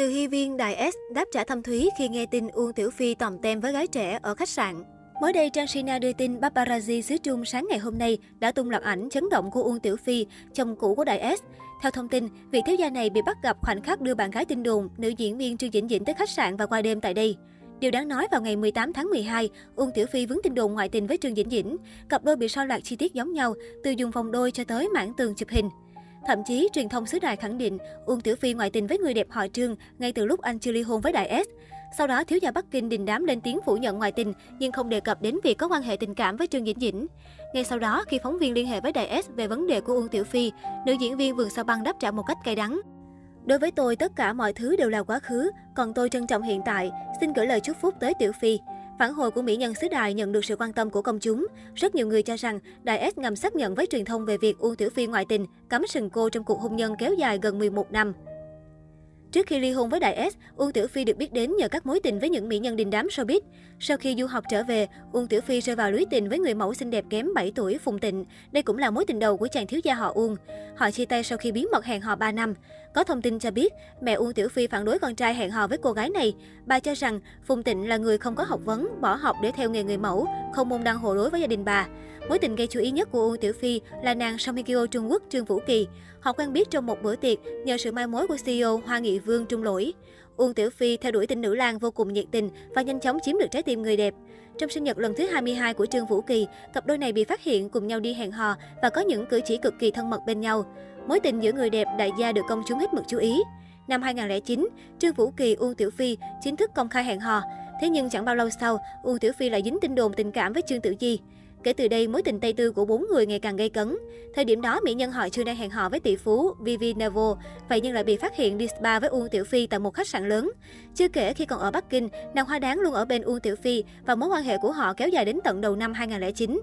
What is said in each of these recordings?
Từ Hy Viên Đài S đáp trả thâm thúy khi nghe tin Uông Tiểu Phi tòm tem với gái trẻ ở khách sạn. Mới đây, Trang Sina đưa tin paparazzi xứ Trung sáng ngày hôm nay đã tung loạt ảnh chấn động của Uông Tiểu Phi, chồng cũ của Đại S. Theo thông tin, vị thiếu gia này bị bắt gặp khoảnh khắc đưa bạn gái tin đồn, nữ diễn viên Trương Dĩnh Dĩnh tới khách sạn và qua đêm tại đây. Điều đáng nói vào ngày 18 tháng 12, Uông Tiểu Phi vướng tin đồn ngoại tình với Trương Dĩnh Dĩnh. Cặp đôi bị so loạt chi tiết giống nhau, từ dùng phòng đôi cho tới mảng tường chụp hình. Thậm chí, truyền thông xứ đài khẳng định Uông Tiểu Phi ngoại tình với người đẹp họ Trương ngay từ lúc anh chưa ly hôn với Đại S. Sau đó, thiếu gia Bắc Kinh đình đám lên tiếng phủ nhận ngoại tình, nhưng không đề cập đến việc có quan hệ tình cảm với Trương Dĩnh Dĩnh. Ngay sau đó, khi phóng viên liên hệ với Đại S về vấn đề của Uông Tiểu Phi, nữ diễn viên vườn sao băng đáp trả một cách cay đắng. Đối với tôi, tất cả mọi thứ đều là quá khứ, còn tôi trân trọng hiện tại. Xin gửi lời chúc phúc tới Tiểu Phi. Phản hồi của mỹ nhân xứ đài nhận được sự quan tâm của công chúng. Rất nhiều người cho rằng Đài S ngầm xác nhận với truyền thông về việc Uông Tiểu Phi ngoại tình, cắm sừng cô trong cuộc hôn nhân kéo dài gần 11 năm. Trước khi ly hôn với Đại S, Uông Tiểu Phi được biết đến nhờ các mối tình với những mỹ nhân đình đám showbiz. Sau khi du học trở về, Uông Tiểu Phi rơi vào lưới tình với người mẫu xinh đẹp kém 7 tuổi Phùng Tịnh. Đây cũng là mối tình đầu của chàng thiếu gia họ Uông. Họ chia tay sau khi bí mật hẹn hò 3 năm. Có thông tin cho biết, mẹ Uông Tiểu Phi phản đối con trai hẹn hò với cô gái này. Bà cho rằng Phùng Tịnh là người không có học vấn, bỏ học để theo nghề người mẫu, không môn đăng hộ đối với gia đình bà. Mối tình gây chú ý nhất của Uông Tiểu Phi là nàng Song Hye Kyo Trung Quốc Trương Vũ Kỳ. Họ quen biết trong một bữa tiệc nhờ sự mai mối của CEO Hoa Nghị Vương Trung Lỗi. Uông Tiểu Phi theo đuổi tình nữ lang vô cùng nhiệt tình và nhanh chóng chiếm được trái tim người đẹp. Trong sinh nhật lần thứ 22 của Trương Vũ Kỳ, cặp đôi này bị phát hiện cùng nhau đi hẹn hò và có những cử chỉ cực kỳ thân mật bên nhau. Mối tình giữa người đẹp đại gia được công chúng hết mực chú ý. Năm 2009, Trương Vũ Kỳ, Uông Tiểu Phi chính thức công khai hẹn hò. Thế nhưng chẳng bao lâu sau, Uông Tiểu Phi lại dính tin đồn tình cảm với Trương Tử Di. Kể từ đây, mối tình Tây Tư của bốn người ngày càng gây cấn. Thời điểm đó, mỹ nhân họ chưa đang hẹn hò với tỷ phú Vivi Nevo, vậy nhưng lại bị phát hiện đi spa với Uông Tiểu Phi tại một khách sạn lớn. Chưa kể khi còn ở Bắc Kinh, nàng hoa đáng luôn ở bên Uông Tiểu Phi và mối quan hệ của họ kéo dài đến tận đầu năm 2009.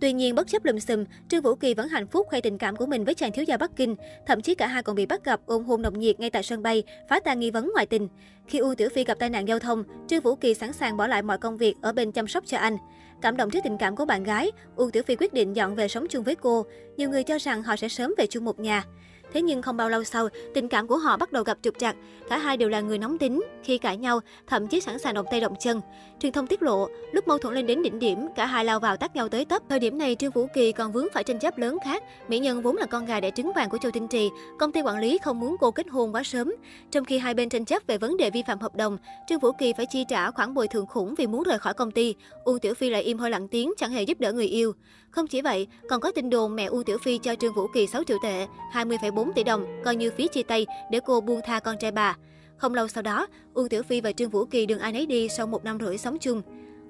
Tuy nhiên, bất chấp lùm xùm, Trương Vũ Kỳ vẫn hạnh phúc khoe tình cảm của mình với chàng thiếu gia Bắc Kinh. Thậm chí cả hai còn bị bắt gặp ôm hôn nồng nhiệt ngay tại sân bay, phá tan nghi vấn ngoại tình. Khi U Tiểu Phi gặp tai nạn giao thông, Trương Vũ Kỳ sẵn sàng bỏ lại mọi công việc ở bên chăm sóc cho anh. Cảm động trước tình cảm của bạn gái, U Tiểu Phi quyết định dọn về sống chung với cô. Nhiều người cho rằng họ sẽ sớm về chung một nhà. Thế nhưng không bao lâu sau, tình cảm của họ bắt đầu gặp trục trặc. Cả hai đều là người nóng tính, khi cãi nhau, thậm chí sẵn sàng động tay động chân. Truyền thông tiết lộ, lúc mâu thuẫn lên đến đỉnh điểm, cả hai lao vào tát nhau tới tấp. Thời điểm này, Trương Vũ Kỳ còn vướng phải tranh chấp lớn khác. Mỹ Nhân vốn là con gà đẻ trứng vàng của Châu Tinh Trì, công ty quản lý không muốn cô kết hôn quá sớm. Trong khi hai bên tranh chấp về vấn đề vi phạm hợp đồng, Trương Vũ Kỳ phải chi trả khoản bồi thường khủng vì muốn rời khỏi công ty. Uông Tiểu Phi lại im hơi lặng tiếng, chẳng hề giúp đỡ người yêu. Không chỉ vậy, còn có tin đồn mẹ Uông Tiểu Phi cho Trương Vũ Kỳ 6 triệu tệ, 20,4 tỷ đồng, coi như phí chia tay để cô buông tha con trai bà. Không lâu sau đó, Uông Tiểu Phi và Trương Vũ Kỳ đường ai nấy đi sau một năm rưỡi sống chung.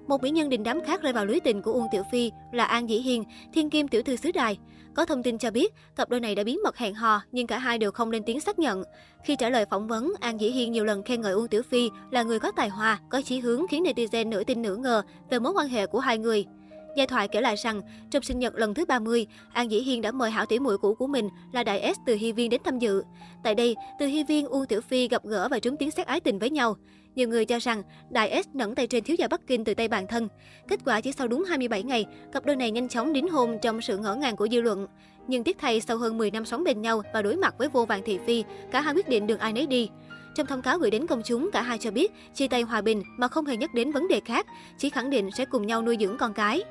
Một mỹ nhân đình đám khác rơi vào lưới tình của Uông Tiểu Phi là An Dĩ Hiên, thiên kim tiểu thư xứ đài. Có thông tin cho biết, cặp đôi này đã bí mật hẹn hò, nhưng cả hai đều không lên tiếng xác nhận. Khi trả lời phỏng vấn, An Dĩ Hiên nhiều lần khen ngợi Uông Tiểu Phi là người có tài hoa, có chí hướng khiến netizen nửa tin nửa ngờ về mối quan hệ của hai người. Giai thoại kể lại rằng, trong sinh nhật lần thứ 30, An Dĩ Hiên đã mời hảo tỷ muội cũ của mình là Đại S từ Hy Viên đến tham dự. Tại đây, từ Hy Viên, Uông Tiểu Phi gặp gỡ và trúng tiếng xét ái tình với nhau. Nhiều người cho rằng Đại S nẫn tay trên thiếu gia Bắc Kinh từ tay bản thân. Kết quả chỉ sau đúng 27 ngày, cặp đôi này nhanh chóng đính hôn trong sự ngỡ ngàng của dư luận. Nhưng tiếc thay sau hơn 10 năm sống bên nhau và đối mặt với vô vàng thị phi, cả hai quyết định đường ai nấy đi. Trong thông cáo gửi đến công chúng, cả hai cho biết chia tay hòa bình mà không hề nhắc đến vấn đề khác, chỉ khẳng định sẽ cùng nhau nuôi dưỡng con cái.